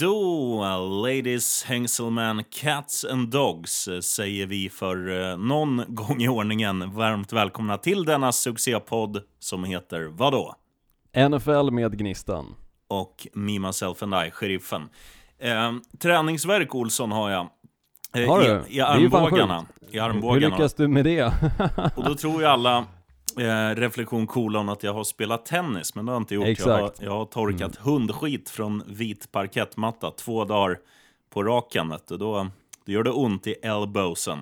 Då, ladies, hängselmän, cats and dogs säger vi för eh, någon gång i ordningen varmt välkomna till denna succépodd som heter vadå? NFL med Gnistan. Och Me, Myself and I, sheriffen. Eh, träningsverk Olsson har jag. Eh, har du? I, i armbågarna. I armbågarna. Hur lyckas du med det? och då tror ju alla eh, reflektion kolon att jag har spelat tennis, men det har jag inte gjort. Exakt. Jag har, jag har torkat mm. hundskit från vit parkettmatta två dagar på raken. Då, då gör det ont i elbowsen.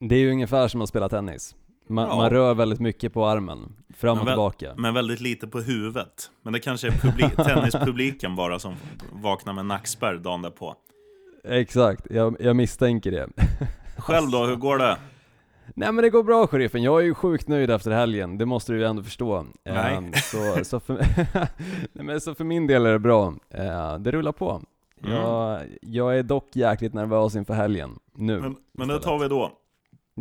Det är ju ungefär som att spela tennis. Man, ja. man rör väldigt mycket på armen, fram och men, tillbaka. Men väldigt lite på huvudet. Men det kanske är publik, tennispubliken bara som vaknar med nackspärr dagen därpå. Exakt, jag, jag misstänker det. Själv då, hur går det? Nej men det går bra sheriffen, jag är ju sjukt nöjd efter helgen, det måste du ju ändå förstå. Nej. Um, så, så, för, Nej, men så för min del är det bra, uh, det rullar på. Mm. Jag, jag är dock jäkligt nervös inför helgen, nu. Men, men det tar vi då.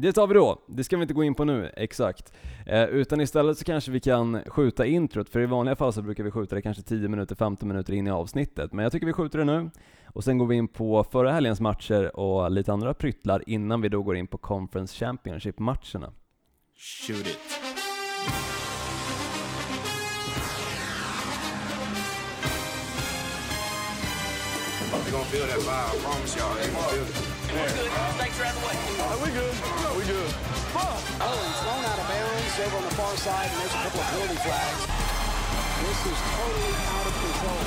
Det tar vi då, det ska vi inte gå in på nu, exakt. Eh, utan istället så kanske vi kan skjuta introt, för i vanliga fall så brukar vi skjuta det kanske 10 minuter, 15 minuter in i avsnittet. Men jag tycker vi skjuter det nu, och sen går vi in på förra helgens matcher och lite andra pryttlar innan vi då går in på Conference Championship-matcherna. Shoot it. They're gonna feel that vibe, I promise y'all. They're gonna feel it. We're good. Thanks for having the way. Are we good? No, we good. Oh, he's thrown out of bounds over on the far side, and there's a couple of penalty flags. This is totally out of control.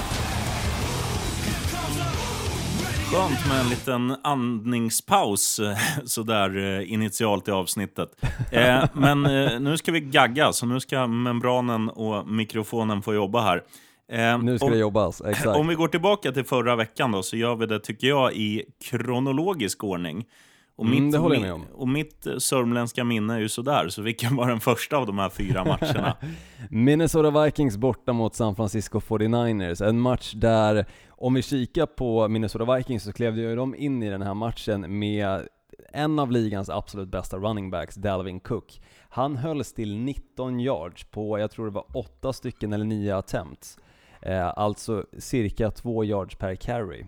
Skönt med en liten andningspaus eh, sådär eh, initialt i avsnittet. Eh, men nu ska vi gagga, så nu ska membranen och mikrofonen få jobba här. Eh, nu ska om, det jobbas, exakt. Om vi går tillbaka till förra veckan då, så gör vi det, tycker jag, i kronologisk ordning. Och mm, mitt, det håller jag med om. Och mitt sörmländska minne är ju sådär, så vilken var den första av de här fyra matcherna? Minnesota Vikings borta mot San Francisco 49ers, en match där, om vi kikar på Minnesota Vikings så klev ju de in i den här matchen med en av ligans absolut bästa running backs, Dalvin Cook. Han hölls till 19 yards på, jag tror det var 8 stycken eller 9 attempts. Eh, alltså cirka 2 yards per carry.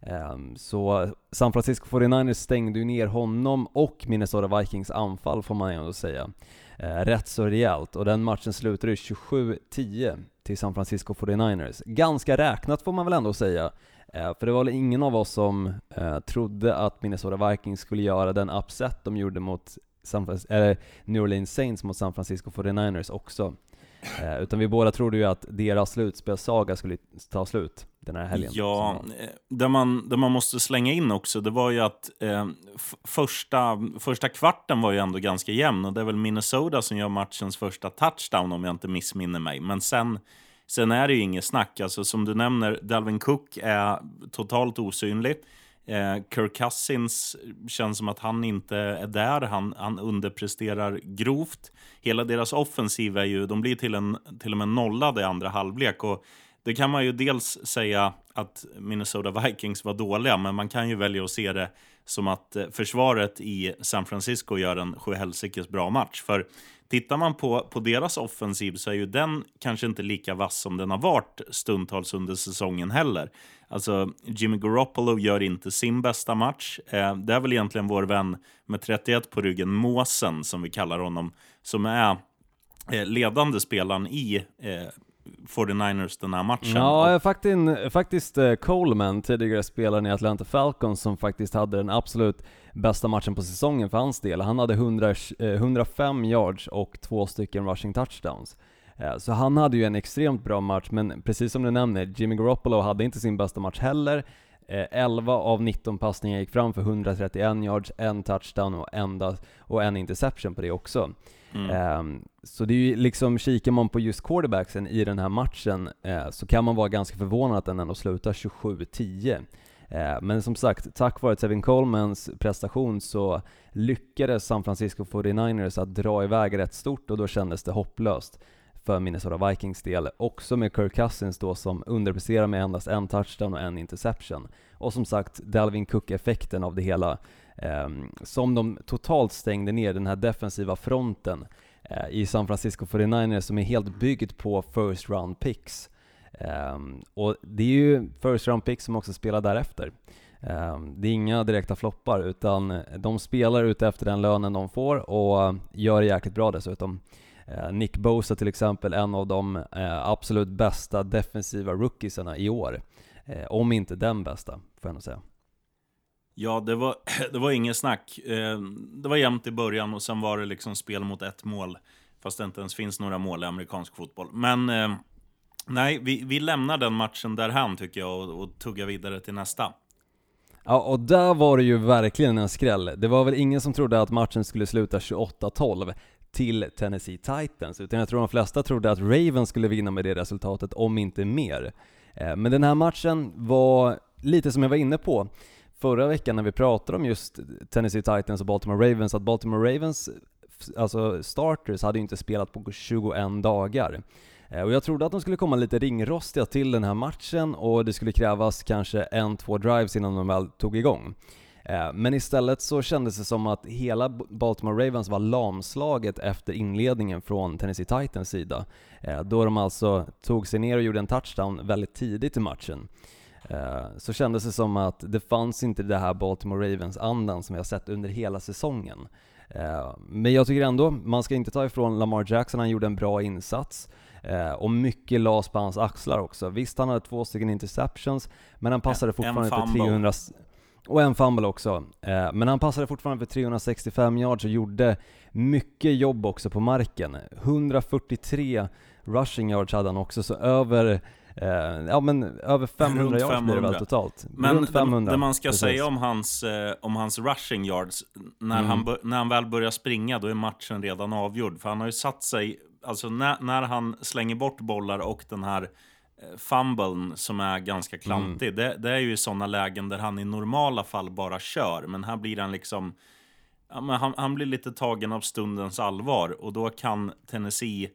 Ehm, så San Francisco 49ers stängde ju ner honom och Minnesota Vikings anfall får man ändå säga. Eh, rätt så rejält och den matchen slutade 27-10 till San Francisco 49ers. Ganska räknat får man väl ändå säga. Eh, för det var väl ingen av oss som eh, trodde att Minnesota Vikings skulle göra den upset de gjorde mot San eller New Orleans Saints mot San Francisco 49ers också. Eh, utan vi båda trodde ju att deras slutspelssaga skulle ta slut den här helgen. Ja, eh, det man, det man måste slänga in också, det var ju att eh, första, första kvarten var ju ändå ganska jämn och det är väl Minnesota som gör matchens första touchdown om jag inte missminner mig. Men sen, sen är det ju inget snack. Alltså, som du nämner, Dalvin Cook är totalt osynlig. Eh, Kirk Cousins känns som att han inte är där. Han, han underpresterar grovt. Hela deras offensiv är ju, de blir till, en, till och med nollade i andra halvlek. Och det kan man ju dels säga att Minnesota Vikings var dåliga, men man kan ju välja att se det som att eh, försvaret i San Francisco gör en sjuhelsikes bra match. För tittar man på, på deras offensiv så är ju den kanske inte lika vass som den har varit stundtals under säsongen heller. Alltså, Jimmy Garoppolo gör inte sin bästa match. Eh, det är väl egentligen vår vän med 31 på ryggen, Måsen, som vi kallar honom, som är eh, ledande spelaren i eh, 49ers den här matchen. Ja, faktiskt, faktiskt eh, Coleman, tidigare spelaren i Atlanta Falcons, som faktiskt hade den absolut bästa matchen på säsongen för hans del. Han hade 100, 105 eh, yards och två stycken rushing touchdowns. Eh, så han hade ju en extremt bra match, men precis som du nämner, Jimmy Garoppolo hade inte sin bästa match heller. 11 av 19 passningar gick fram för 131 yards, en touchdown och, enda, och en interception på det också. Mm. Um, så det är ju liksom, kikar man på just quarterbacksen i den här matchen uh, så kan man vara ganska förvånad att den ändå slutar 27-10. Uh, ehm, men som sagt, tack vare Tevin Colemans prestation så lyckades San Francisco 49ers att dra iväg rätt stort och då kändes det hopplöst för Minnesota Vikings del. Också med Kirk Cousins då som underpresterar med endast en touchdown och en interception. Och som sagt, Dalvin Cook-effekten av det hela Ehm, som de totalt stängde ner den här defensiva fronten eh, i San Francisco 49ers som är helt byggd på first round picks. Ehm, och det är ju first round picks som också spelar därefter. Ehm, det är inga direkta floppar, utan de spelar ute efter den lönen de får och gör det jäkligt bra dessutom. Eh, Nick Bosa till exempel, en av de eh, absolut bästa defensiva rookiesarna i år. Eh, om inte den bästa, får jag nog säga. Ja, det var, det var inget snack. Eh, det var jämnt i början och sen var det liksom spel mot ett mål. Fast det inte ens finns några mål i amerikansk fotboll. Men eh, nej, vi, vi lämnar den matchen därhän tycker jag och, och tuggar vidare till nästa. Ja, och där var det ju verkligen en skräll. Det var väl ingen som trodde att matchen skulle sluta 28-12 till Tennessee Titans, utan jag tror de flesta trodde att Ravens skulle vinna med det resultatet, om inte mer. Eh, men den här matchen var lite som jag var inne på, förra veckan när vi pratade om just Tennessee Titans och Baltimore Ravens, att Baltimore Ravens alltså starters hade ju inte spelat på 21 dagar. Eh, och jag trodde att de skulle komma lite ringrostiga till den här matchen och det skulle krävas kanske en, två drives innan de väl tog igång. Eh, men istället så kändes det som att hela Baltimore Ravens var lamslaget efter inledningen från Tennessee Titans sida. Eh, då de alltså tog sig ner och gjorde en touchdown väldigt tidigt i matchen. Eh, så kändes det som att det fanns inte det här Baltimore Ravens-andan som vi har sett under hela säsongen. Eh, men jag tycker ändå, man ska inte ta ifrån Lamar Jackson, han gjorde en bra insats. Eh, och mycket lades på hans axlar också. Visst, han hade två stycken interceptions, men han passade fortfarande för 300... Och en fumble också. Men han passade fortfarande för 365 yards och gjorde mycket jobb också på marken. 143 rushing yards hade han också, så över Eh, ja men över 500 yards blir det väl totalt? Men Runt 500, det man ska precis. säga om hans, eh, om hans rushing yards, när, mm. han, när han väl börjar springa då är matchen redan avgjord. För han har ju satt sig, alltså när, när han slänger bort bollar och den här eh, fumblen som är ganska klantig. Mm. Det, det, är ju i sådana lägen där han i normala fall bara kör. Men här blir han liksom... Ja, han, han blir lite tagen av stundens allvar och då kan Tennessee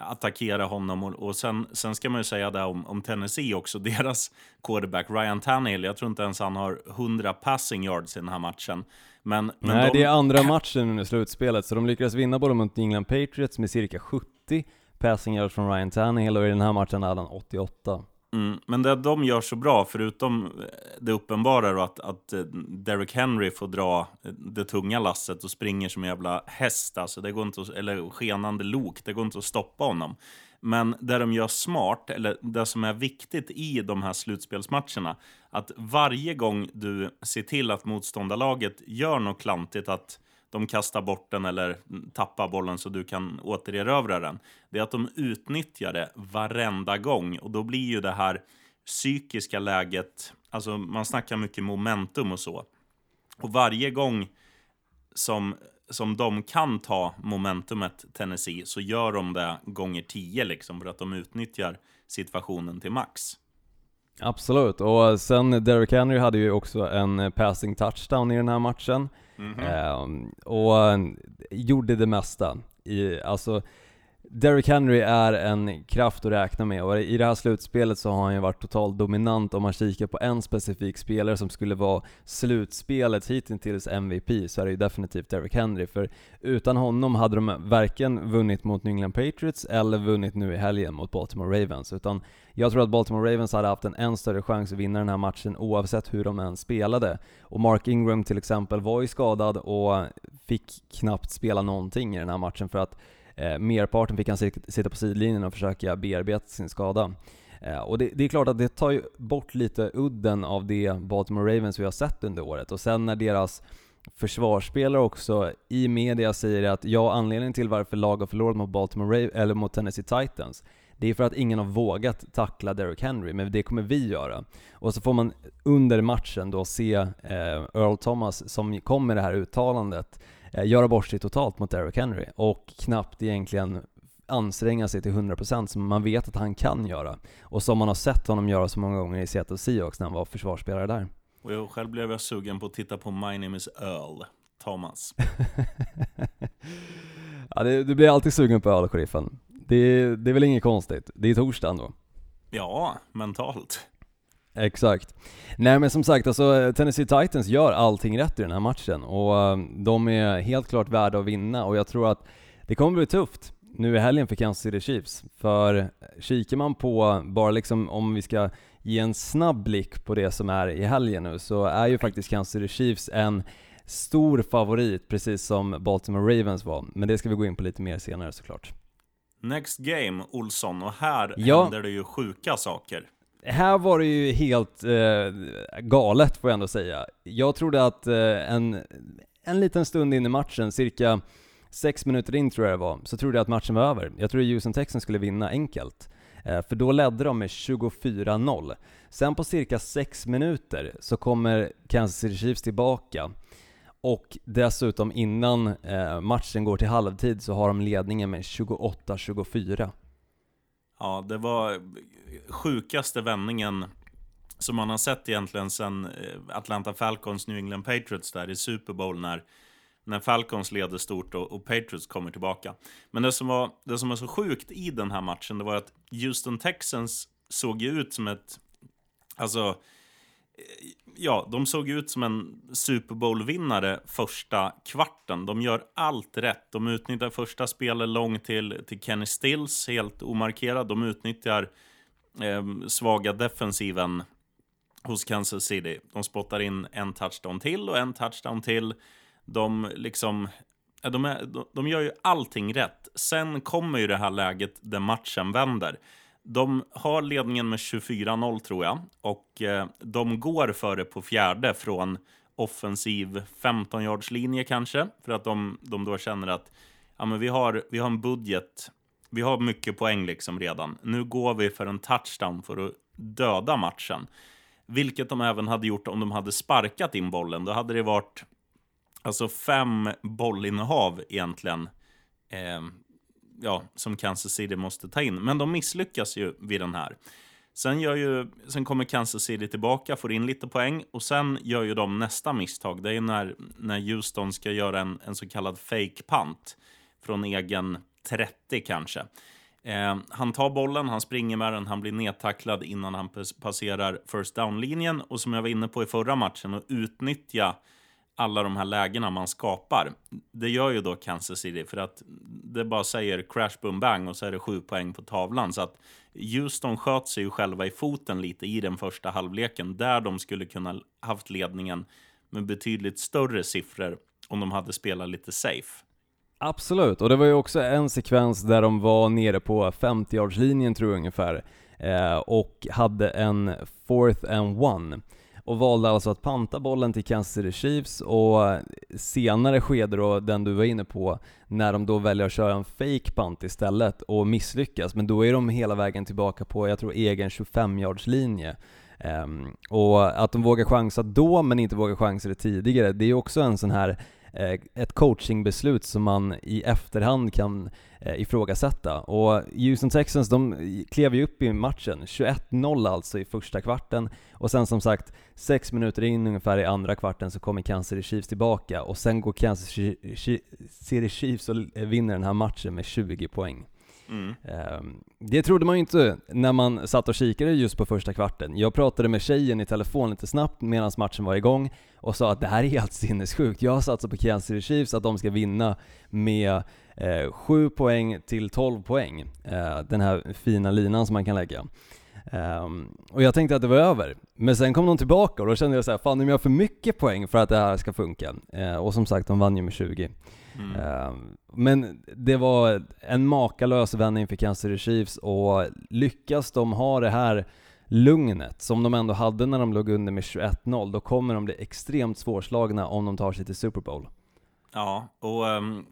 attackera honom. Och, och sen, sen ska man ju säga det om, om Tennessee också. Deras quarterback Ryan Tannehill, jag tror inte ens han har 100 passing yards i den här matchen. Men, men Nej, de... det är andra matchen under slutspelet, så de lyckades vinna både mot England Patriots med cirka 70 passing yards från Ryan Tannehill och i den här matchen hade han 88. Mm, men det de gör så bra, förutom eh, det uppenbara då, att, att eh, Derrick Henry får dra eh, det tunga lasset och springer som en jävla häst, alltså det går inte att, eller skenande lok, det går inte att stoppa honom. Men det de gör smart, eller det som är viktigt i de här slutspelsmatcherna, att varje gång du ser till att motståndarlaget gör något klantigt, att de kastar bort den eller tappar bollen så du kan återerövra den. Det är att de utnyttjar det varenda gång och då blir ju det här psykiska läget, alltså man snackar mycket momentum och så. Och varje gång som, som de kan ta momentumet Tennessee så gör de det gånger tio liksom för att de utnyttjar situationen till max. Absolut, och sen Derrick Henry hade ju också en passing touchdown i den här matchen. Mm -hmm. eh, och gjorde det mesta. I, alltså, Derrick Henry är en kraft att räkna med och i det här slutspelet så har han ju varit totalt dominant om man kikar på en specifik spelare som skulle vara slutspelet hittills MVP så är det ju definitivt Derrick Henry för utan honom hade de varken vunnit mot New England Patriots eller vunnit nu i helgen mot Baltimore Ravens utan jag tror att Baltimore Ravens hade haft en än större chans att vinna den här matchen oavsett hur de än spelade. Och Mark Ingram till exempel var ju skadad och fick knappt spela någonting i den här matchen för att Eh, merparten fick han sitta på sidlinjen och försöka bearbeta sin skada. Eh, och det, det, är klart att det tar ju bort lite udden av det Baltimore Ravens vi har sett under året. Och sen när deras försvarsspelare också i media säger att ja, anledningen till varför lag har förlorat mot Baltimore Ravens, eller mot Tennessee Titans, det är för att ingen har vågat tackla Derrick Henry, men det kommer vi göra. Och så får man under matchen då se eh, Earl Thomas som kom med det här uttalandet göra bort sig totalt mot Derrick Henry och knappt egentligen anstränga sig till 100% som man vet att han kan göra. Och som man har sett honom göra så många gånger i Seattle Seahawks när han var försvarsspelare där. Och jag själv blev jag sugen på att titta på My Name Is Earl, Thomas. ja, det, du blir alltid sugen på öl, sheriffen. Det, det är väl inget konstigt. Det är torsdag ändå. Ja, mentalt. Exakt. Nej men som sagt, alltså Tennessee Titans gör allting rätt i den här matchen och uh, de är helt klart värda att vinna och jag tror att det kommer bli tufft. nu i helgen för Kansas City Chiefs. För kikar man på, bara liksom om vi ska ge en snabb blick på det som är i helgen nu, så är ju faktiskt Kansas City Chiefs en stor favorit, precis som Baltimore Ravens var. Men det ska vi gå in på lite mer senare såklart. Next game, Olsson, och här ja. händer det ju sjuka saker. Här var det ju helt eh, galet får jag ändå säga. Jag trodde att eh, en, en liten stund in i matchen, cirka sex minuter in tror jag det var, så trodde jag att matchen var över. Jag trodde Houston Texans skulle vinna enkelt. Eh, för då ledde de med 24-0. Sen på cirka sex minuter så kommer Kansas City Chiefs tillbaka och dessutom innan eh, matchen går till halvtid så har de ledningen med 28-24. Ja, det var sjukaste vändningen som man har sett egentligen sen eh, Atlanta Falcons New England Patriots där i Super Bowl när, när Falcons leder stort och, och, Patriots kommer tillbaka. Men det som, var, det som var så sjukt i den här matchen, det var att Houston Texans såg ju ut som ett... Alltså, ja, de såg ut som en Super Bowl-vinnare första kvarten. De gör allt rätt. De utnyttjar första spelet långt till, till Kenny Stills, helt omarkerad. De utnyttjar eh, svaga defensiven hos Kansas City. De spottar in en touchdown till och en touchdown till. De liksom... De, är, de, de gör ju allting rätt. Sen kommer ju det här läget där matchen vänder. De har ledningen med 24-0 tror jag och eh, de går före på fjärde från offensiv 15 yards linje kanske för att de, de då känner att ja, men vi, har, vi har en budget. Vi har mycket poäng liksom redan. Nu går vi för en touchdown för att döda matchen. Vilket de även hade gjort om de hade sparkat in bollen. Då hade det varit alltså fem bollinnehav egentligen. Eh, ja, som Kansas City måste ta in. Men de misslyckas ju vid den här. Sen, gör ju, sen kommer Kansas City tillbaka, får in lite poäng och sen gör ju de nästa misstag. Det är när, när Houston ska göra en, en så kallad fake punt från egen 30 kanske. Eh, han tar bollen, han springer med den, han blir nedtacklad innan han passerar first down-linjen. Och som jag var inne på i förra matchen, att utnyttja alla de här lägena man skapar. Det gör ju då Kansas City för att det bara säger crash boom bang och så är det sju poäng på tavlan. Så att Houston sköt sig ju själva i foten lite i den första halvleken där de skulle kunna haft ledningen med betydligt större siffror om de hade spelat lite safe. Absolut, och det var ju också en sekvens där de var nere på 50-yardslinjen tror jag ungefär eh, och hade en fourth and one och valde alltså att panta bollen till Kansas City Chiefs och senare skede då, den du var inne på, när de då väljer att köra en fake punt istället och misslyckas, men då är de hela vägen tillbaka på, jag tror, egen 25-yards linje. Um, ehm, och att de vågar chansa då men inte vågar chansa det tidigare, det är också en sån här Eh, ett coachingbeslut som man i efterhand kan eh, ifrågasätta. Och Houston Texans, de klev ju upp i matchen, 21-0 alltså i första kvarten, och sen som sagt, sex minuter in ungefär i andra kvarten så kommer Kansas City Chiefs tillbaka, och sen går Kansas City Chiefs och vinner den här matchen med 20 poäng. Mm. Det trodde man ju inte när man satt och kikade just på första kvarten. Jag pratade med tjejen i telefon lite snabbt medan matchen var igång och sa att det här är helt sinnessjukt. Jag har satsat på Kansas City Chiefs att de ska vinna med eh, 7 poäng till 12 poäng. Eh, den här fina linan som man kan lägga. Um, och jag tänkte att det var över, men sen kom de tillbaka och då kände jag såhär, fan om jag har för mycket poäng för att det här ska funka. Uh, och som sagt, de vann ju med 20. Mm. Uh, men det var en makalös vändning för Kansas City Chiefs och lyckas de ha det här lugnet som de ändå hade när de låg under med 21-0, då kommer de bli extremt svårslagna om de tar sig till Super Bowl. Ja, och um,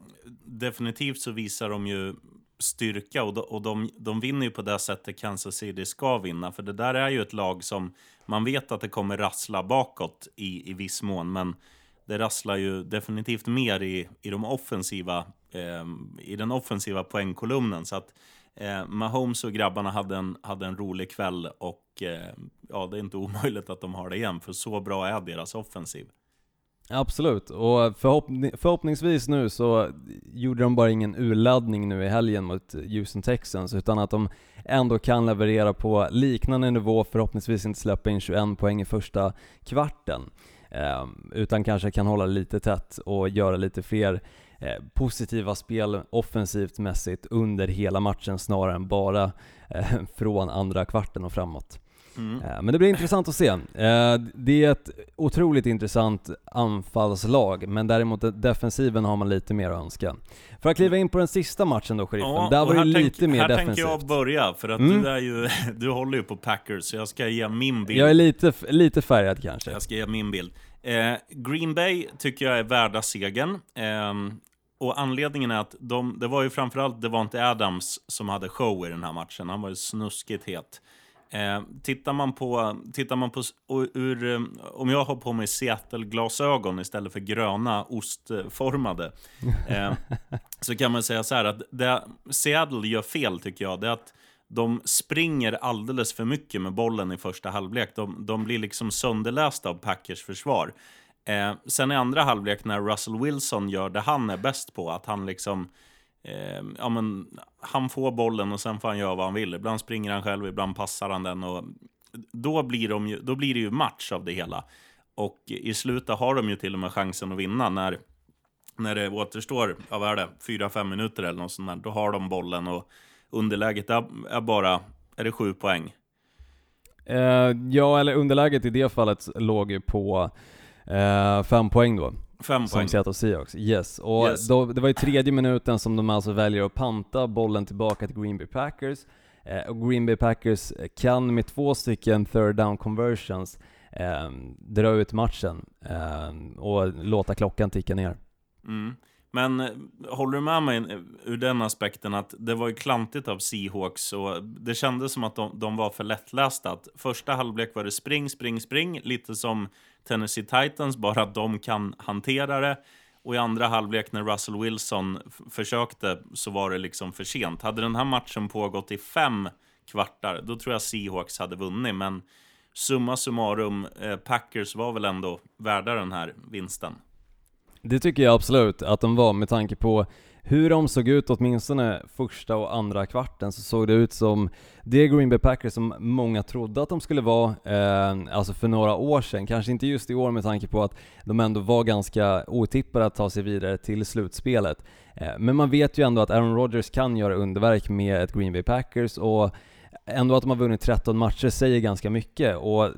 definitivt så visar de ju styrka och, de, och de, de vinner ju på det sättet Kansas City ska vinna. För det där är ju ett lag som man vet att det kommer rassla bakåt i, i viss mån, men det rasslar ju definitivt mer i, i, de offensiva, eh, i den offensiva poängkolumnen. Så att eh, Mahomes och grabbarna hade en, hade en rolig kväll och eh, ja, det är inte omöjligt att de har det igen, för så bra är deras offensiv. Absolut, och förhoppning, förhoppningsvis nu så gjorde de bara ingen urladdning nu i helgen mot Houston Texans, utan att de ändå kan leverera på liknande nivå, förhoppningsvis inte släppa in 21 poäng i första kvarten. Ehm, utan kanske kan hålla lite tätt och göra lite fler eh, positiva spel offensivt mässigt under hela matchen snarare än bara eh, från andra kvarten och framåt. Mm. Eh, men det blir intressant att se. Eh, det är ett otroligt intressant anfallslag, men däremot defensiven har man lite mer att önska. För att kliva in på den sista matchen då, sheriffen, ja, där var det lite tänk, mer här defensivt. Här tänker jag börja, för att mm. du, är ju, du håller ju på Packers, så jag ska ge min bild. Jag är lite, lite färgad kanske. Jag ska ge min bild. Eh, Green Bay tycker jag är värda segern. Eh, och anledningen är att de, det var ju framförallt Devante Adams som hade show i den här matchen. Han var ju snuskigt het. Eh, tittar man på, tittar man på ur, eh, om jag har på mig Seattle-glasögon istället för gröna ostformade, eh, så kan man säga så här att det Seattle gör fel tycker jag, det är att de springer alldeles för mycket med bollen i första halvlek. De, de blir liksom sönderlästa av Packers försvar. Eh, sen i andra halvlek när Russell Wilson gör det han är bäst på, att han liksom eh, ja, men, han får bollen och sen får han göra vad han vill. Ibland springer han själv, ibland passar han den. Och då, blir de ju, då blir det ju match av det hela. Och i slutet har de ju till och med chansen att vinna när, när det återstår, ja, vad är det, fyra, fem minuter eller något sånt där. Då har de bollen och underläget är, är bara, är det sju poäng? Uh, ja, eller underläget i det fallet låg ju på uh, fem poäng då. Fem som poäng. Seattle Seahawks, yes. Och yes. Då, det var i tredje minuten som de alltså väljer att panta bollen tillbaka till Green Bay Packers. Eh, och Green Bay Packers kan med två stycken third down conversions eh, dra ut matchen eh, och låta klockan ticka ner. Mm. Men eh, håller du med mig ur den aspekten att det var ju klantigt av Seahawks och det kändes som att de, de var för lättlästa. Att första halvlek var det spring, spring, spring, lite som Tennessee Titans, bara att de kan hantera det. Och i andra halvlek när Russell Wilson försökte så var det liksom för sent. Hade den här matchen pågått i fem kvartar, då tror jag Seahawks hade vunnit. Men summa summarum, eh, Packers var väl ändå värda den här vinsten. Det tycker jag absolut att de var med tanke på hur de såg ut åtminstone första och andra kvarten så såg det ut som det Green Bay Packers som många trodde att de skulle vara, eh, alltså för några år sedan. Kanske inte just i år med tanke på att de ändå var ganska otippade att ta sig vidare till slutspelet. Eh, men man vet ju ändå att Aaron Rodgers kan göra underverk med ett Green Bay Packers och ändå att de har vunnit 13 matcher säger ganska mycket och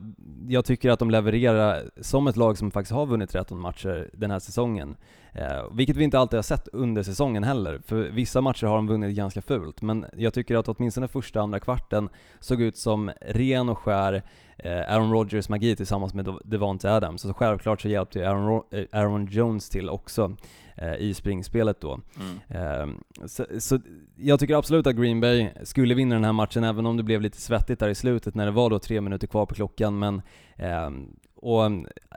jag tycker att de levererar som ett lag som faktiskt har vunnit 13 matcher den här säsongen. Eh, vilket vi inte alltid har sett under säsongen heller, för vissa matcher har de vunnit ganska fult, men jag tycker att åtminstone första och andra kvarten såg ut som ren och skär eh, Aaron Rodgers magi tillsammans med Devonte Adams, så självklart så hjälpte Aaron, Ro- eh, Aaron Jones till också i springspelet då. Mm. Eh, så, så, jag tycker absolut att Green Bay skulle vinna den här matchen, även om det blev lite svettigt där i slutet när det var då tre minuter kvar på klockan, men eh, och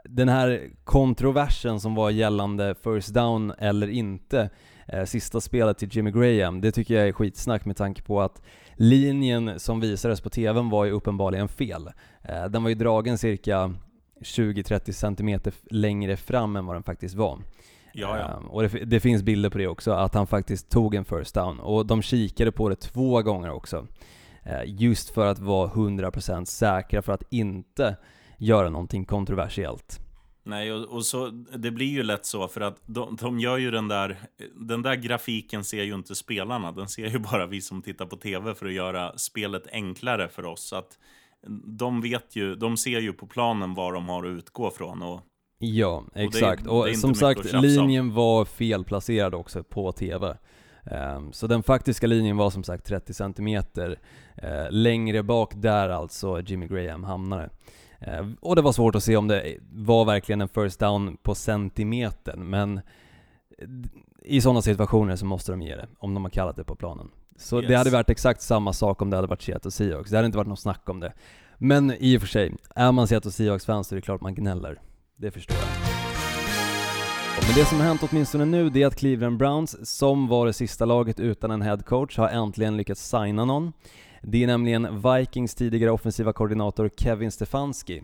den här kontroversen som var gällande first down eller inte, eh, sista spelet till Jimmy Graham, det tycker jag är skitsnack med tanke på att linjen som visades på TVn var ju uppenbarligen fel. Eh, den var ju dragen cirka 20-30 cm längre fram än vad den faktiskt var. Ja, ja. Um, och det, det, finns bilder på det också, att han faktiskt tog en first down. Och de kikade på det två gånger också. Uh, just för att vara 100% säkra för att inte göra någonting kontroversiellt. Nej, och, och, så, det blir ju lätt så för att de, de gör ju den där, den där grafiken ser ju inte spelarna, den ser ju bara vi som tittar på tv för att göra spelet enklare för oss. Så att de vet ju, de ser ju på planen vad de har att utgå från och Ja, exakt. Och, det, det som sagt, linjen var felplacerad också på TV. Um, ehm, så den faktiska linjen var som sagt 30 cm uh, längre bak där alltså Jimmy Graham hamnade. Uh, och det var svårt att se om det var verkligen en first down på centimetern, men i sådana situationer så måste de ge det, om de har kallat det på planen. Så yes. det hade varit exakt samma sak om det hade varit Seattle Seahawks, det hade inte varit något snack om det. Men i och för sig, är man Seattle Seahawks-fan så är det klart man gnäller. Det förstår jag. Men det som har hänt åtminstone nu, det är att Cleveland Browns, som var det sista laget utan en headcoach, har äntligen lyckats signa någon. Det är nämligen Vikings tidigare offensiva koordinator Kevin Stefanski,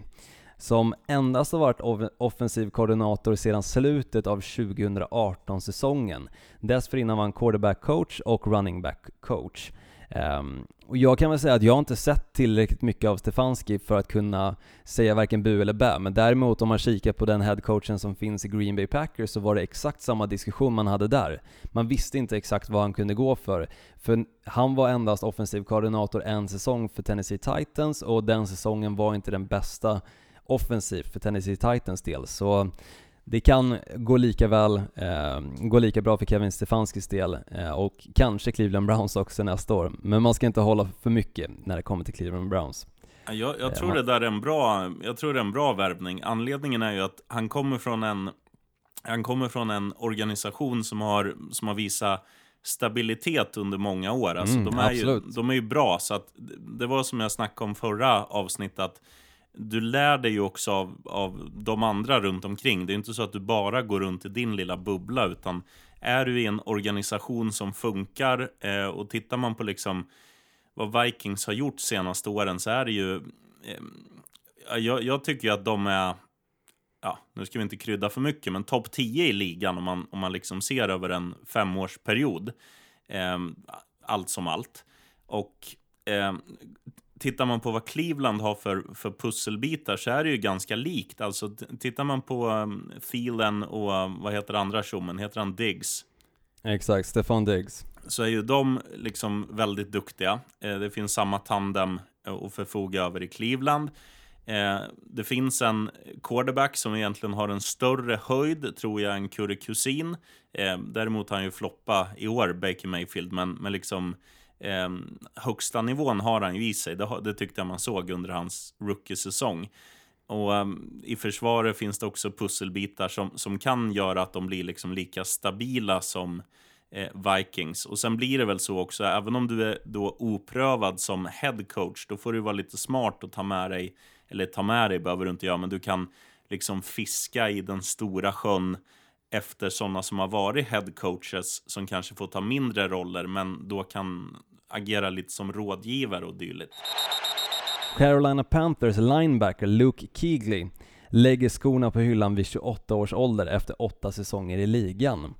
som endast har varit offensiv koordinator sedan slutet av 2018-säsongen. Dessförinnan var han quarterback coach och running back coach. Um, och jag kan väl säga att jag inte sett tillräckligt mycket av Stefanski för att kunna säga varken bu eller bä, men däremot om man kikar på den headcoachen som finns i Green Bay Packers så var det exakt samma diskussion man hade där. Man visste inte exakt vad han kunde gå för, för han var endast offensiv koordinator en säsong för Tennessee Titans och den säsongen var inte den bästa offensivt för Tennessee Titans del. Så det kan gå lika väl, eh, gå lika bra för Kevin Stefanskis del eh, och kanske Cleveland Browns också nästa år. Men man ska inte hålla för mycket när det kommer till Cleveland Browns. Jag, jag tror det där är en bra, jag tror det är en bra värvning. Anledningen är ju att han kommer från en, han kommer från en organisation som har, som har visat stabilitet under många år. Alltså, mm, de, är ju, de är ju bra, så att det var som jag snackade om förra avsnittet, att du lär dig ju också av, av de andra runt omkring. Det är inte så att du bara går runt i din lilla bubbla, utan är du i en organisation som funkar eh, och tittar man på liksom vad Vikings har gjort senaste åren så är det ju... Eh, jag, jag, tycker ju att de är... Ja, nu ska vi inte krydda för mycket, men topp 10 i ligan om man, om man liksom ser över en femårsperiod. Eh, allt som allt. Och eh, tittar man på vad Cleveland har för, för pusselbitar så är det ju ganska likt. Alltså tittar man på um, Thielen och um, vad heter andra tjommen? Heter han Diggs? Exakt, Stefan Diggs. Så är ju de liksom väldigt duktiga. Eh, det finns samma tandem att förfoga över i Cleveland. Eh, det finns en quarterback som egentligen har en större höjd, tror jag, än Curry Kusin. Eh, däremot har han ju floppa i år, Baker Mayfield, men, men liksom eh, högsta nivån har han ju i sig. Det, det tyckte jag man såg under hans rookie-säsong. Och um, i försvaret finns det också pusselbitar som, som kan göra att de blir liksom lika stabila som eh, Vikings. Och sen blir det väl så också, även om du är då oprövad som head coach, då får du vara lite smart och ta med dig, eller ta med dig behöver du inte göra, men du kan liksom fiska i den stora sjön efter sådana som har varit head coaches som kanske får ta mindre roller, men då kan agera lite som rådgivare och dylikt. Carolina Panthers linebacker Luke Keegley lägger skorna på hyllan vid 28 års ålder efter åtta säsonger i ligan.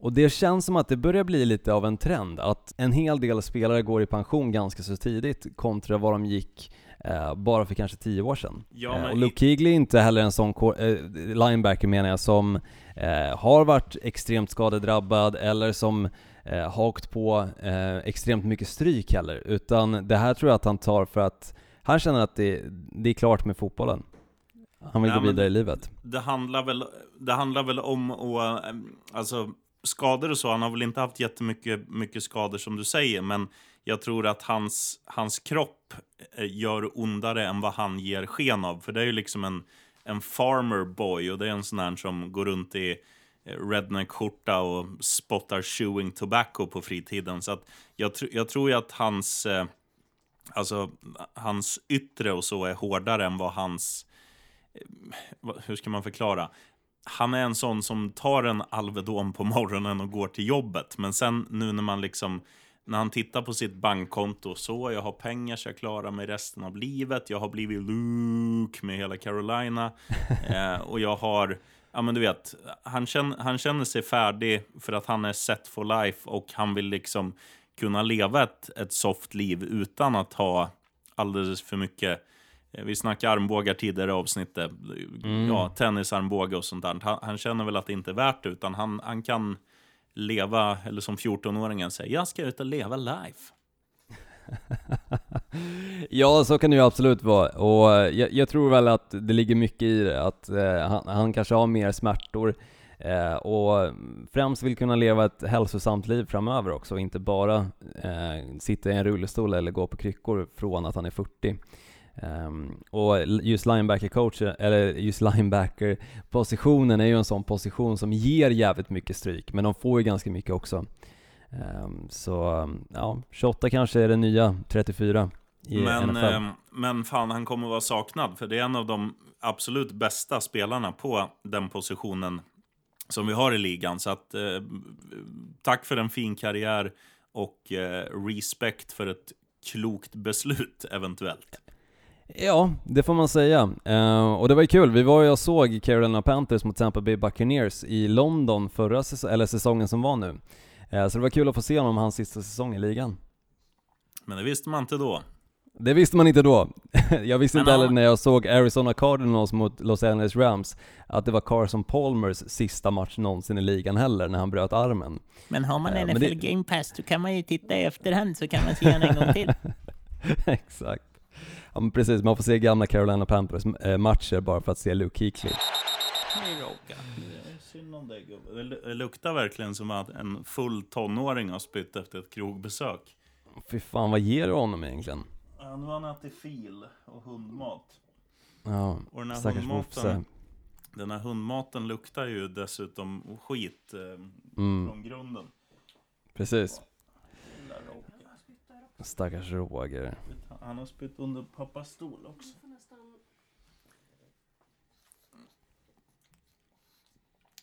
Och det känns som att det börjar bli lite av en trend, att en hel del spelare går i pension ganska så tidigt kontra vad de gick eh, bara för kanske 10 år sedan. Ja, eh, och Luke Keegley är inte heller en sån eh, linebacker menar jag som eh, har varit extremt skadedrabbad eller som eh, hakt på eh, extremt mycket stryk heller, utan det här tror jag att han tar för att han känner att det, det är klart med fotbollen. Han vill Nej, gå vidare i livet. Det handlar väl, det handlar väl om att, eh, alltså skador och så, han har väl inte haft jättemycket mycket skador som du säger, men jag tror att hans, hans kropp eh, gör ondare än vad han ger sken av. För det är ju liksom en, en farmer boy och det är en sån här som går runt i redneck-skjorta och spottar chewing tobacco på fritiden. Så att jag, tr jag tror ju att hans, eh, alltså, hans yttre och så är hårdare än vad hans... Eh, hur ska man förklara? Han är en sån som tar en Alvedon på morgonen och går till jobbet. Men sen nu när man liksom när han tittar på sitt bankkonto så, jag har pengar så jag klarar mig resten av livet. Jag har blivit Luke med hela Carolina. eh, och jag har ja men du vet, han känner, han känner sig färdig för att han är set for life och han vill liksom kunna leva ett, ett soft liv utan att ha alldeles för mycket eh, vi snackade armbågar tidigare i avsnittet. Mm. Ja, tennisarmbåge och sånt där. Han, han, känner väl att det inte är värt det, utan han, han kan leva, eller som 14-åringen säger, jag ska ut och leva life ja, så kan det ju absolut vara. Och eh, jag, jag, tror väl att det ligger mycket i det, att eh, han, han, kanske har mer smärtor eh, och främst vill kunna leva ett hälsosamt liv framöver också, och inte bara eh, sitta i en rullstol eller gå på kryckor från att han är 40. Um, ehm, och just linebacker-coach, eller just linebacker-positionen är ju en sån position som ger jävligt mycket stryk, men de får ju ganska mycket också. Um, så ja, 28 kanske är det nya 34 i men, NFL. Eh, men fan, han kommer vara saknad, för det är en av de absolut bästa spelarna på den positionen som vi har i ligan. Så att, eh, tack för en fin karriär och eh, respekt för ett klokt beslut eventuellt. Ja, det får man säga. Uh, och det var ju kul, vi var ju och såg Carolina Panthers mot Tampa Bay Buccaneers i London förra säs eller säsongen som var nu. Uh, så det var kul att få se honom hans sista säsong i ligan. Men det visste man inte då. Det visste man inte då. Jag visste Men inte heller när jag såg Arizona Cardinals mot Los Angeles Rams att det var Carson Palmers sista match någonsin i ligan heller, när han bröt armen. Men har man men NFL det- Game Pass så kan man ju titta i efterhand så kan man se den en gång till. Exakt. Ja men precis, man får se gamla Carolina Panthers eh, matcher bara för att se Luke Kuechly. Synd om dig gubbe. Det lu- Det luktar verkligen som att en full tonåring har spytt efter ett krogbesök. Fy fan, vad ger du honom egentligen? Ja, nu har han ätit fil och hundmat. Ja, Och den här stackars hundmaten, den här hundmaten luktar ju dessutom skit eh, Mm, från grunden. precis. Stackars Roger. Han har spytt under pappas stol också.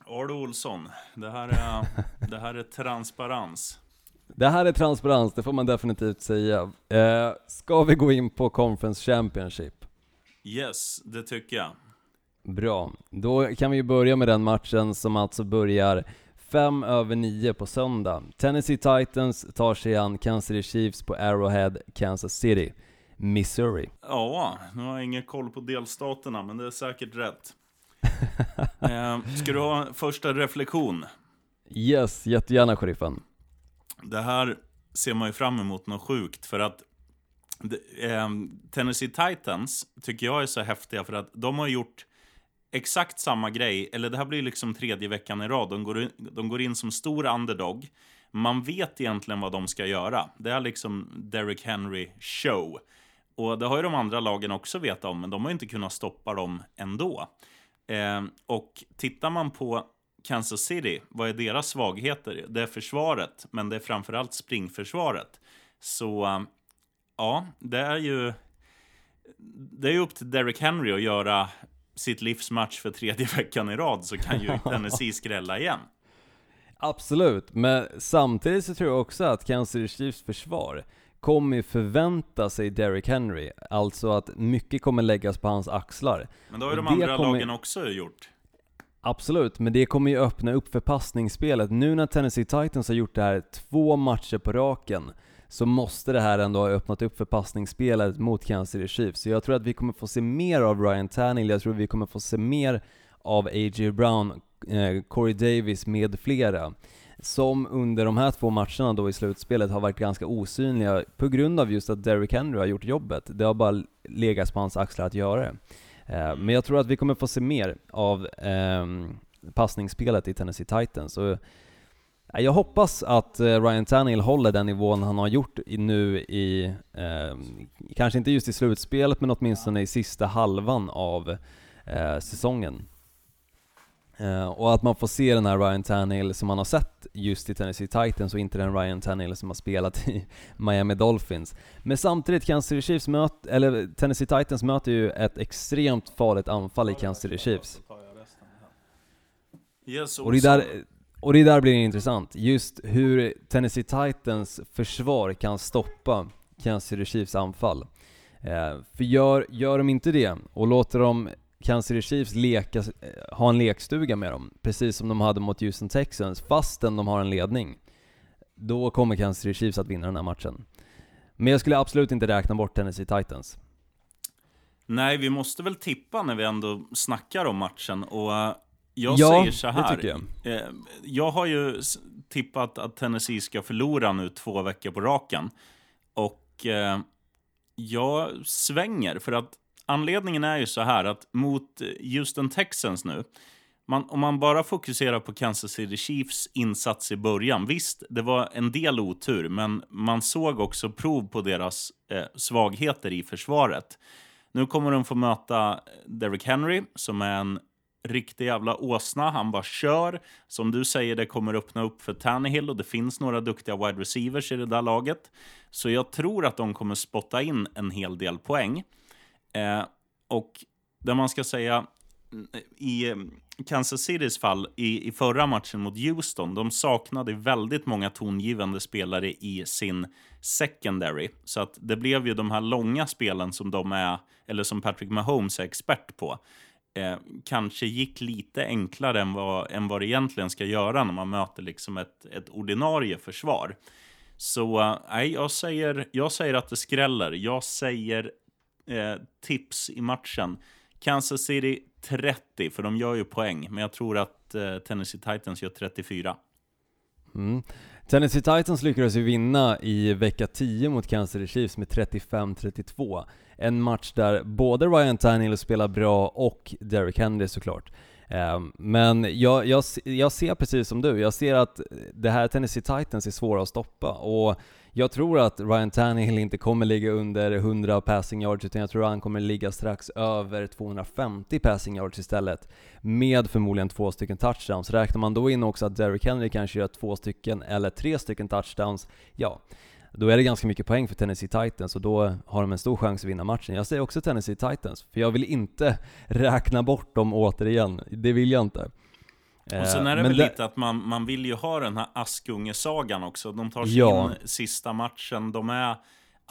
Ardo Olsson, det här är, det här är transparens. Det här är transparens, det får man definitivt säga. Eh, ska vi gå in på Conference Championship? Yes, det tycker jag. Bra, då kan vi börja med den matchen som alltså börjar fem över nio på söndag. Tennessee Titans tar sig an Kansas City Chiefs på Arrowhead, Kansas City, Missouri. Ja, nu har jag ingen koll på delstaterna, men det är säkert rätt. eh, ska du ha en första reflektion? Yes, jättegärna sheriffen. Det här ser man ju fram emot något sjukt, för att det, eh, Tennessee Titans tycker jag är så häftiga för att de har gjort exakt samma grej, eller det här blir liksom tredje veckan i rad. De går, in, de går in som stor underdog. Man vet egentligen vad de ska göra. Det är liksom Derrick Henry show. Och det har ju de andra lagen också vetat om, men de har ju inte kunnat stoppa dem ändå. Eh, och tittar man på Kansas City, vad är deras svagheter? Det är försvaret, men det är framförallt springförsvaret. Så eh, ja, det är ju det är upp till Derrick Henry att göra sitt livsmatch för tredje veckan i rad så kan ju Tennessee skrälla igen. Absolut, men samtidigt så tror jag också att Kansas City Chiefs försvar kommer ju förvänta sig Derrick Henry, alltså att mycket kommer läggas på hans axlar. Men det har ju de andra kommer- lagen också gjort. Absolut, men det kommer ju öppna upp för passningsspelet. Nu när Tennessee Titans har gjort det här två matcher på raken, så måste det här ändå ha öppnat upp för passningsspelet mot Kansas City Chiefs. Så jag tror att vi kommer få se mer av Ryan Tannehill, jag tror vi kommer få se mer av A.J. Brown, eh, Corey Davis med flera. Som under de här två matcherna då i slutspelet har varit ganska osynliga på grund av just att Derrick Henry har gjort jobbet. Det har bara legat på hans axlar att göra det. Eh, men jag tror att vi kommer få se mer av ehm, passningsspelet i Tennessee Titans. Och, eh, jag hoppas att eh, Ryan Tannehill håller den nivån han har gjort nu i, ehm, kanske inte just i slutspelet, men åtminstone i sista halvan av säsongen. Eh, och att man får se den här Ryan Tannehill som man har sett just i Tennessee Titans och inte den Ryan Tannehill som har spelat i Miami Dolphins. Men samtidigt, Kansas City Chiefs möt, eller Tennessee Titans möter ju ett extremt farligt anfall i Kansas City Chiefs. Och det, är där, och det är där blir det intressant, just hur Tennessee Titans försvar kan stoppa Kansas City Chiefs anfall. Eh, för gör, gör de inte det, och låter de Kansas City Chiefs leka, eh, ha en lekstuga med dem, precis som de hade mot Houston Texans, fastän de har en ledning, då kommer Kansas City Chiefs att vinna den här matchen. Men jag skulle absolut inte räkna bort Tennessee Titans. Nej, vi måste väl tippa när vi ändå snackar om matchen. Och eh, jag Ja, säger så det här. tycker jag. Eh, jag har ju tippat att Tennessee ska förlora nu två veckor på raken. Och jag svänger, för att anledningen är ju så här att mot Houston Texans nu, man, om man bara fokuserar på Kansas City Chiefs insats i början, visst, det var en del otur, men man såg också prov på deras eh, svagheter i försvaret. Nu kommer de få möta eh, Derrick Henry, som är en riktig jävla åsna. Han bara kör. Som du säger, det kommer öppna upp för Tannehill och det finns några duktiga wide receivers i det där laget. Så jag tror att de kommer spotta in en hel del poäng. Eh, och det man ska säga mm, i Kansas Citys fall i, i förra matchen mot Houston, de saknade väldigt många tongivande spelare i sin secondary. Så att det blev ju de här långa spelen som de är, eller som Patrick Mahomes är expert på. Eh, kanske gick lite enklare än vad, än vad det egentligen ska göra när man möter liksom ett, ett ordinarie försvar. Så eh, nej, jag, säger, jag säger att det skräller. Jag säger eh, tips i matchen. Kansas City 30, för de gör ju poäng. Men jag tror att eh, Tennessee Titans gör 34. Mm. Tennessee Titans lyckades ju vinna i vecka 10 mot Kansas City Chiefs med 35-32. En match där både Ryan Tannehill spelar bra och Derrick Henry såklart. Ehm, men jag, jag, jag ser precis som du, jag ser att det här Tennessee Titans är svåra att stoppa och jag tror att Ryan Tannehill inte kommer ligga under 100 passing yards utan jag tror att han kommer ligga strax över 250 passing yards istället med förmodligen två stycken touchdowns. Räknar man då in också att Derrick Henry kanske gör två stycken eller tre stycken touchdowns, ja, då är det ganska mycket poäng för Tennessee Titans och då har de en stor chans att vinna matchen. Jag säger också Tennessee Titans, för jag vill inte räkna bort dem återigen. Det vill jag inte. Och sen är det Eh, Men väl det- lite att man, man vill ju ha den här Askunge-sagan också. De tar sig Ja. in sista matchen, de är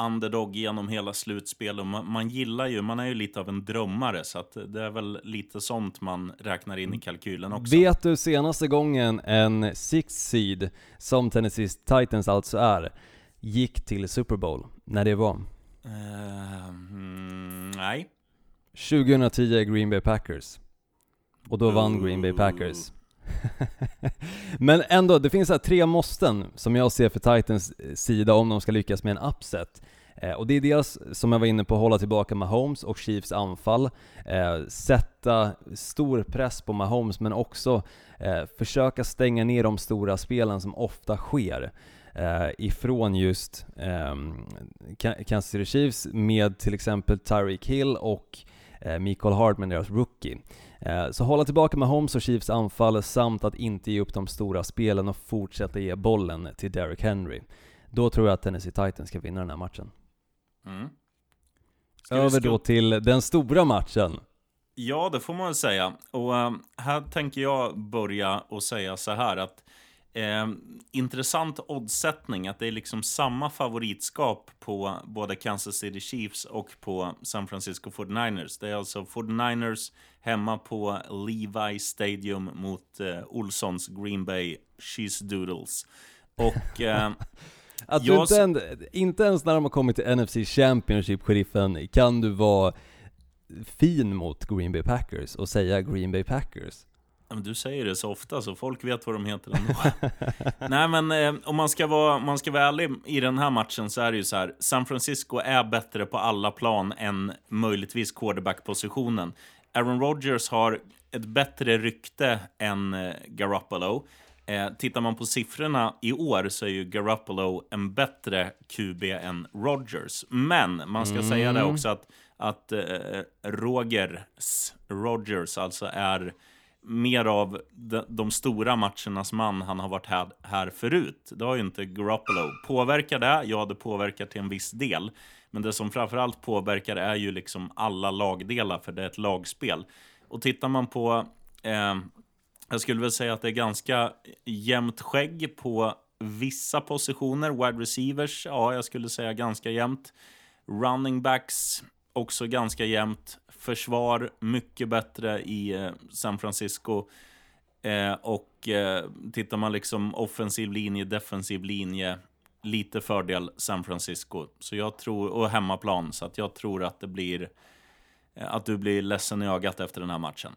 underdog genom hela slutspelet. och Man, man gillar ju, man är ju lite av en drömmare, så att det är väl lite sånt man räknar in i kalkylen också. Vet du senaste gången en six seed, som Tennessee Titans alltså är, gick till Super Bowl? När det var? Eh, mm, nej. 2010 Green Bay Packers. Och då vann Green Bay Packers. Men ändå, det finns här tre måsten som jag ser för Titans sida om de ska lyckas med en upset. Eh, och det är dels, som jag var inne på, hålla tillbaka Mahomes och Chiefs anfall. Eh, sätta stor press på Mahomes, men också eh, försöka stänga ner de stora spelen som ofta sker. Eh, ifrån just Ka- Kansas City Chiefs med till exempel Tyreek Hill och eh, Mikael Hardman, deras rookie. Eh, Så hålla tillbaka med Holmes och Chiefs anfall samt att inte ge upp de stora spelen och fortsätta ge bollen till Derrick Henry. Då tror jag att Tennessee Titans ska vinna den här matchen. Mm. Över då till den stora matchen. Ja, det får man väl säga. Och eh, här tänker jag börja och säga så här att eh, intressant oddsättning, att det är liksom samma favoritskap på både Kansas City Chiefs och på San Francisco 49ers. Det är alltså 49ers hemma på Levi Stadium mot eh, Olssons Green Bay Cheese Doodles. Och eh, Att du inte, en, inte ens när de har kommit till NFC Championship, sheriffen, kan du vara fin mot Green Bay Packers och säga Green Bay Packers. Men du säger det så ofta så folk vet vad de heter ändå. Nej men eh, om man ska, vara, man ska vara ärlig i den här matchen så är det ju så här. San Francisco är bättre på alla plan än möjligtvis quarterback-positionen. Aaron Rodgers har ett bättre rykte än eh, Garoppolo. Eh, tittar man på siffrorna i år så är ju Garoppolo en bättre QB än Rodgers. Men man ska säga det också att, att eh, Rogers, Rodgers alltså är mer av de, de stora matchernas man han har varit här, här förut. Det har ju inte Garoppolo. Påverkar det? Ja, det påverkar till en viss del. Men det som framförallt påverkar är ju liksom alla lagdelar, för det är ett lagspel. Och tittar man på... Eh, jag skulle väl säga att det är ganska jämnt skägg på vissa positioner. Wide receivers, ja, jag skulle säga ganska jämnt. Running backs, också ganska jämnt. Försvar, mycket bättre i eh, San Francisco. Eh, och eh, tittar man liksom offensiv linje, defensiv linje, lite fördel San Francisco. Så jag tror, och hemmaplan, så att jag tror att det blir eh, att du blir ledsen i ögat efter den här matchen.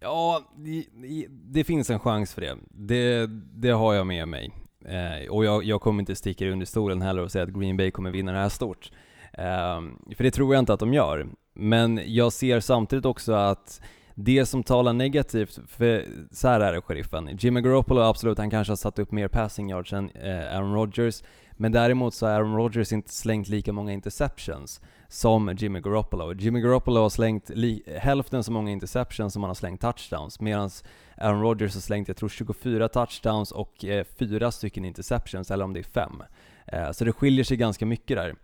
Ja, det, det finns en chans för det. Det, det har jag med mig. Eh, och jag, jag kommer inte sticka under stolen heller och säga att Green Bay kommer vinna det här stort. Ehm, för det tror jag inte att de gör. Men jag ser samtidigt också att det som talar negativt, för så här är det sheriffen. Jimmy Garoppolo, absolut, han kanske har satt upp mer passing yards än eh, Aaron Rodgers. Men däremot så har Aaron Rodgers inte slängt lika många interceptions som Jimmy Garoppolo. Jimmy Garoppolo har slängt hälften så många interceptions som han har slängt touchdowns, medan Aaron Rodgers har slängt, jag tror 24 touchdowns och eh, fyra stycken interceptions, eller om det är fem. Eh, så det skiljer sig ganska mycket där.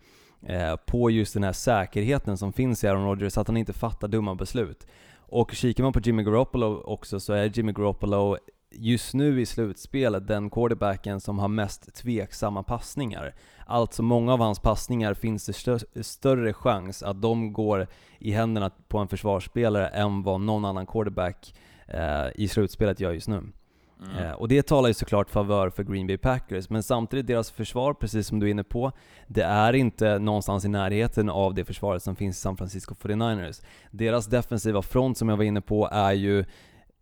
Eh, på just den här säkerheten som finns i Aaron Rodgers, att han inte fattar dumma beslut. Och kikar man på Jimmy Garoppolo också så är Jimmy Garoppolo just nu i slutspelet den quarterbacken som har mest tveksamma passningar. Alltså många av hans passningar finns det stö- större chans att de går i händerna på en försvarsspelare än vad någon annan quarterback eh, i slutspelet gör just nu. Mm. Eh, och det talar ju såklart favör för Green Bay Packers, men samtidigt deras försvar, precis som du är inne på, det är inte någonstans i närheten av det försvaret som finns i San Francisco 49ers. Deras defensiva front, som jag var inne på, är ju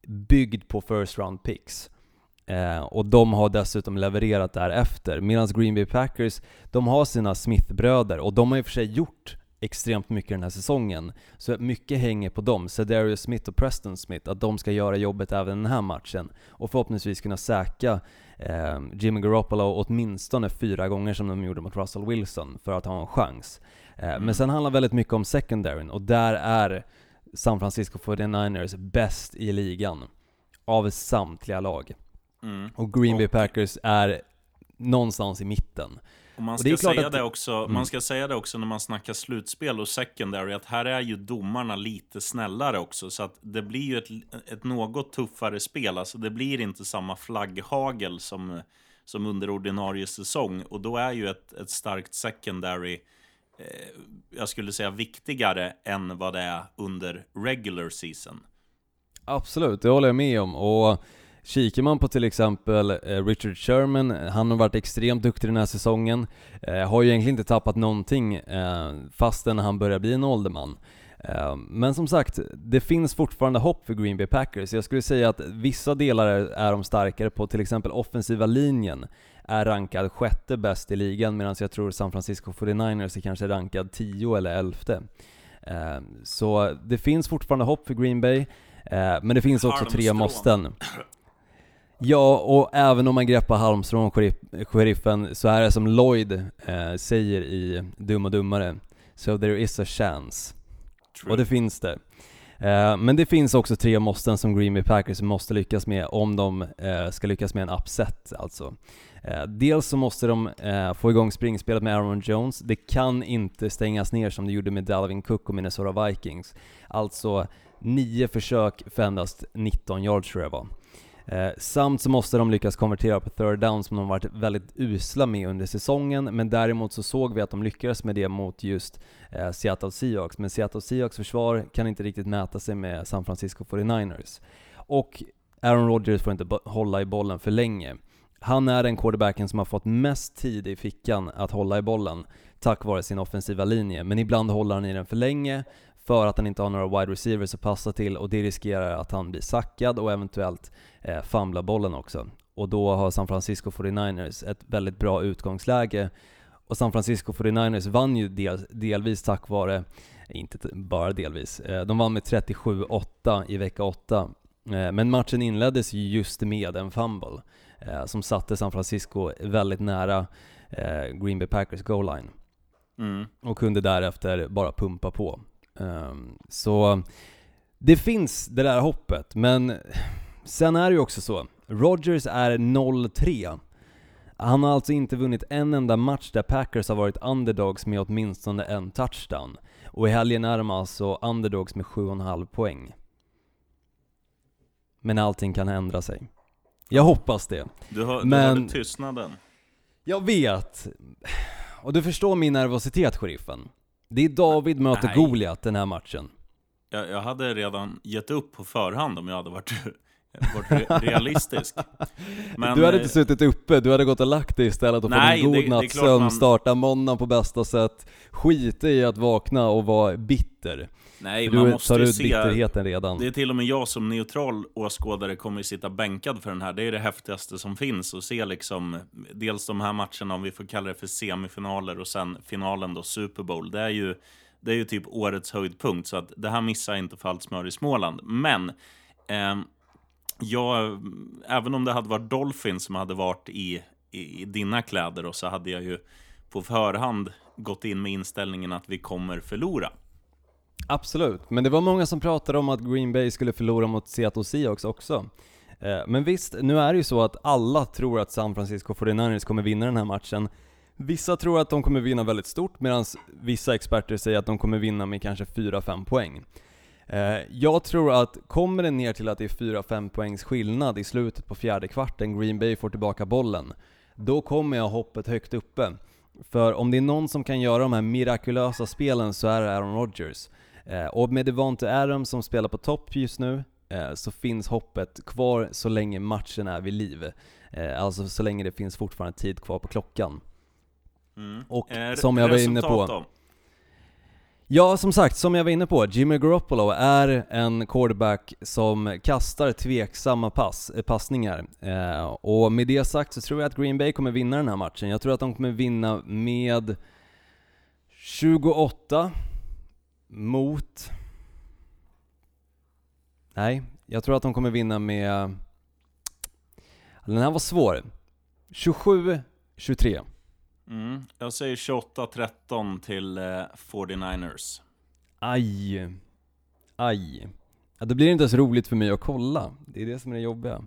byggd på first round picks. Eh, och de har dessutom levererat därefter. Medan Green Bay Packers, de har sina Smith-bröder och de har i och för sig gjort extremt mycket den här säsongen. Så mycket hänger på dem, Cedarius Smith och Preston Smith, att de ska göra jobbet även den här matchen. Och förhoppningsvis kunna säkra eh, Jimmy Garoppolo åtminstone fyra gånger som de gjorde mot Russell Wilson, för att ha en chans. Eh, mm. Men sen handlar väldigt mycket om secondaryn, och där är San Francisco 49ers bäst i ligan. Av samtliga lag. Mm. Och Green Bay Packers är någonstans i mitten. Och man ska, och säga att... det också, mm. man ska säga det också när man snackar slutspel och secondary, att här är ju domarna lite snällare också. Så att det blir ju ett, ett något tuffare spel. Alltså det blir inte samma flagghagel som, som under ordinarie säsong. Och då är ju ett, ett starkt secondary, eh, jag skulle säga viktigare än vad det är under regular season. Absolut, det håller jag med om. Och Kikar man på till exempel eh, Richard Sherman, han har varit extremt duktig den här säsongen, eh, har ju egentligen inte tappat någonting eh, fastän han börjar bli en ålderman. Men som sagt, det finns fortfarande hopp för Green Bay Packers. Jag skulle säga att vissa delar är de starkare på, till exempel offensiva linjen är rankad sjätte bäst i ligan medan jag tror San Francisco 49ers är kanske rankad tio eller elfte. Så det finns fortfarande hopp för Green Bay, men det finns också tre måsten. Ja, och även om man greppar halmstrån sheriffen så är det som Lloyd eh, säger i Dum och Dummare, So there is a chance. True. Och det finns det. Eh, men det finns också tre måsten som Green Bay Packers måste lyckas med om de eh, ska lyckas med en upset alltså. Eh, dels så måste de eh, få igång springspelet med Aaron Jones. Det kan inte stängas ner som det gjorde med Dalvin Cook och Minnesota Vikings. Alltså nio försök för endast 19 yards tror jag var. Eh, samt så måste de lyckas konvertera på third down som de varit väldigt usla med under säsongen, men däremot så såg vi att de lyckades med det mot just eh, Seattle Seahawks. Men Seattle Seahawks försvar kan inte riktigt mäta sig med San Francisco 49ers. Och Aaron Rodgers får inte hålla i bollen för länge. Han är den quarterbacken som har fått mest tid i fickan att hålla i bollen tack vare sin offensiva linje, men ibland håller han i den för länge för att han inte har några wide receivers att passa till och det riskerar att han blir sackad och eventuellt eh, famlar bollen också. Och då har San Francisco 49ers ett väldigt bra utgångsläge och San Francisco 49ers vann ju del, delvis tack vare, inte bara delvis, eh, de vann med 37-8 i vecka 8. Eh, men matchen inleddes ju just med en fumble eh, som satte San Francisco väldigt nära Green Bay Packers goal line. Mm. Och kunde därefter bara pumpa på. Um, så det finns det där hoppet, men sen är det ju också så. Rogers är 0-3. Han har alltså inte vunnit en enda match där Packers har varit underdogs med åtminstone en touchdown. Och i helgen är de alltså underdogs med 7,5 poäng. Men allting kan ändra sig. Jag hoppas det. Du, hör, Men... du hörde tystnaden. Jag vet. Och du förstår min nervositet, sheriffen. Det är David möter Goliat den här matchen. Jag, jag hade redan gett upp på förhand om jag hade varit varit realistisk. Men, du hade inte suttit uppe, du hade gått och lagt dig istället och fått en god natts sömn, man... starta måndagen på bästa sätt, skita i att vakna och vara bitter. Nej, man måste tar ut se, bitterheten redan. Det är till och med jag som neutral åskådare kommer sitta bänkad för den här. Det är det häftigaste som finns att se liksom dels de här matcherna, om vi får kalla det för semifinaler och sen finalen då, Super Bowl. Det är ju, det är ju typ årets höjdpunkt, så att det här missar inte för allt smör i Småland. Men eh, jag, även om det hade varit Dolphin som hade varit i, i, i dina kläder och så hade jag ju på förhand gått in med inställningen att vi kommer förlora. Absolut, men det var många som pratade om att Green Bay skulle förlora mot Seattle Seahawks också. Eh, men visst, nu är det ju så att alla tror att San Francisco 49ers kommer vinna den här matchen. Vissa tror att de kommer vinna väldigt stort, medan vissa experter säger att de kommer vinna med kanske 4-5 poäng. Eh, jag tror att kommer det ner till att det är 4-5 poängs skillnad i slutet på fjärde kvarten, Green Bay får tillbaka bollen, då kommer jag hoppet högt uppe. För om det är någon som kan göra de här mirakulösa spelen så är det Aaron Rodgers. Eh, och med Devonte Adams som spelar på topp just nu, eh, så finns hoppet kvar så länge matchen är vid liv. Eh, alltså så länge det finns fortfarande tid kvar på klockan. Mm. Och som jag var inne på- då? Ja, som sagt, som jag var inne på, Jimmy Garoppolo är en quarterback som kastar tveksamma pass, passningar. Eh, och med det sagt så tror jag att Green Bay kommer vinna den här matchen. Jag tror att de kommer vinna med 28 mot... Nej, jag tror att de kommer vinna med... Den här var svår. 27-23. Mm. Jag säger 28-13 till eh, 49ers. Aj. Aj. Ja, då blir det inte ens roligt för mig att kolla. Det är det som är det jobbiga.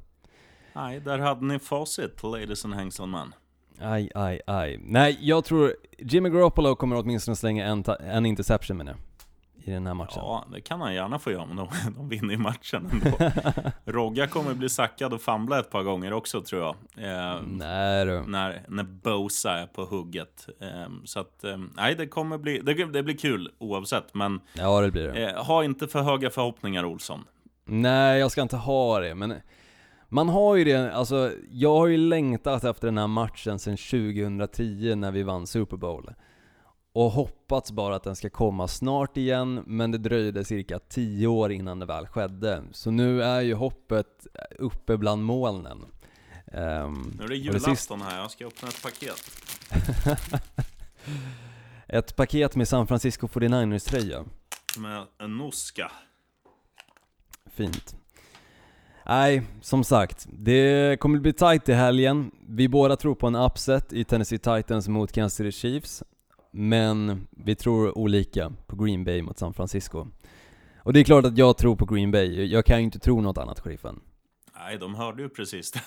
Nej, där hade ni facit, ladies and hangselman. Aj, aj, aj. Nej, jag tror Jimmy Garoppolo kommer åtminstone slänga en, en interception menar jag, I den här matchen. Ja, det kan han gärna få göra, men de, de vinner ju matchen ändå. Rogga kommer bli sackad och famla ett par gånger också, tror jag. Eh, Nej när, när Bosa är på hugget. Eh, så att, eh, nej, det kommer bli, det, det blir kul oavsett. Men Ja, det blir det. eh, ha inte för höga förhoppningar, Olsson. Nej, jag ska inte ha det, men man har ju det, alltså jag har ju längtat efter den här matchen sedan 2010 när vi vann Super Bowl. Och hoppats bara att den ska komma snart igen, men det dröjde cirka 10 år innan det väl skedde. Så nu är ju hoppet uppe bland molnen. Ehm, Nu är det julafton här, jag ska öppna ett paket. Ett paket med San Francisco 49ers tröja. Med en noska. Fint. Nej, som sagt, det kommer bli tight i helgen. Vi båda tror på en upset i Tennessee Titans mot Kansas City Chiefs. Men vi tror olika på Green Bay mot San Francisco. Och det är klart att jag tror på Green Bay, jag kan ju inte tro något annat, sheriffen. Nej, de hörde ju precis det.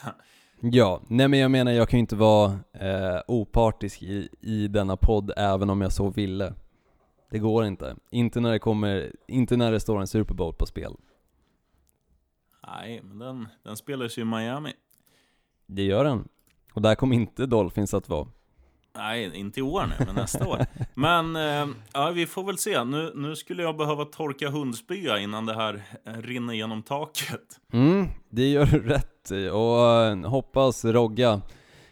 Ja, nej men jag menar jag kan ju inte vara eh, opartisk i, i denna podd även om jag så ville. Det går inte. Inte när det kommer, inte när det står en Super Bowl på spel. Nej, men den, den spelas ju i Miami. Det gör den. Och där kommer inte Dolphins att vara. Nej, inte i år nu, men nästa år. Men eh, ja, vi får väl se. Nu, nu skulle jag behöva torka hundspya innan det här eh, rinner genom taket. Mm, det gör du rätt i. Och eh, hoppas Rogga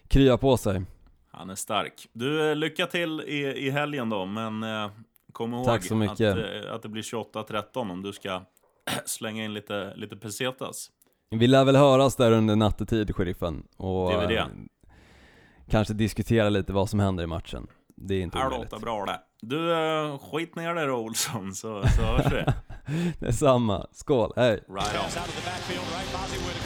kryar på sig. Han är stark. Du, eh, lycka till i, i helgen då, men eh, kom ihåg Tack så mycket. Att, att det blir 28-13 om du ska slänga in lite, lite pesetas. Vi lär väl höras där under nattetid, sheriffen. Och Det är väl det. Kanske diskutera lite vad som händer i matchen. Det är inte omöjligt. låter bra det. Du, eh, skit ner dig då Olsson, så, så hörs vi. Detsamma. Skål, hej! Right on.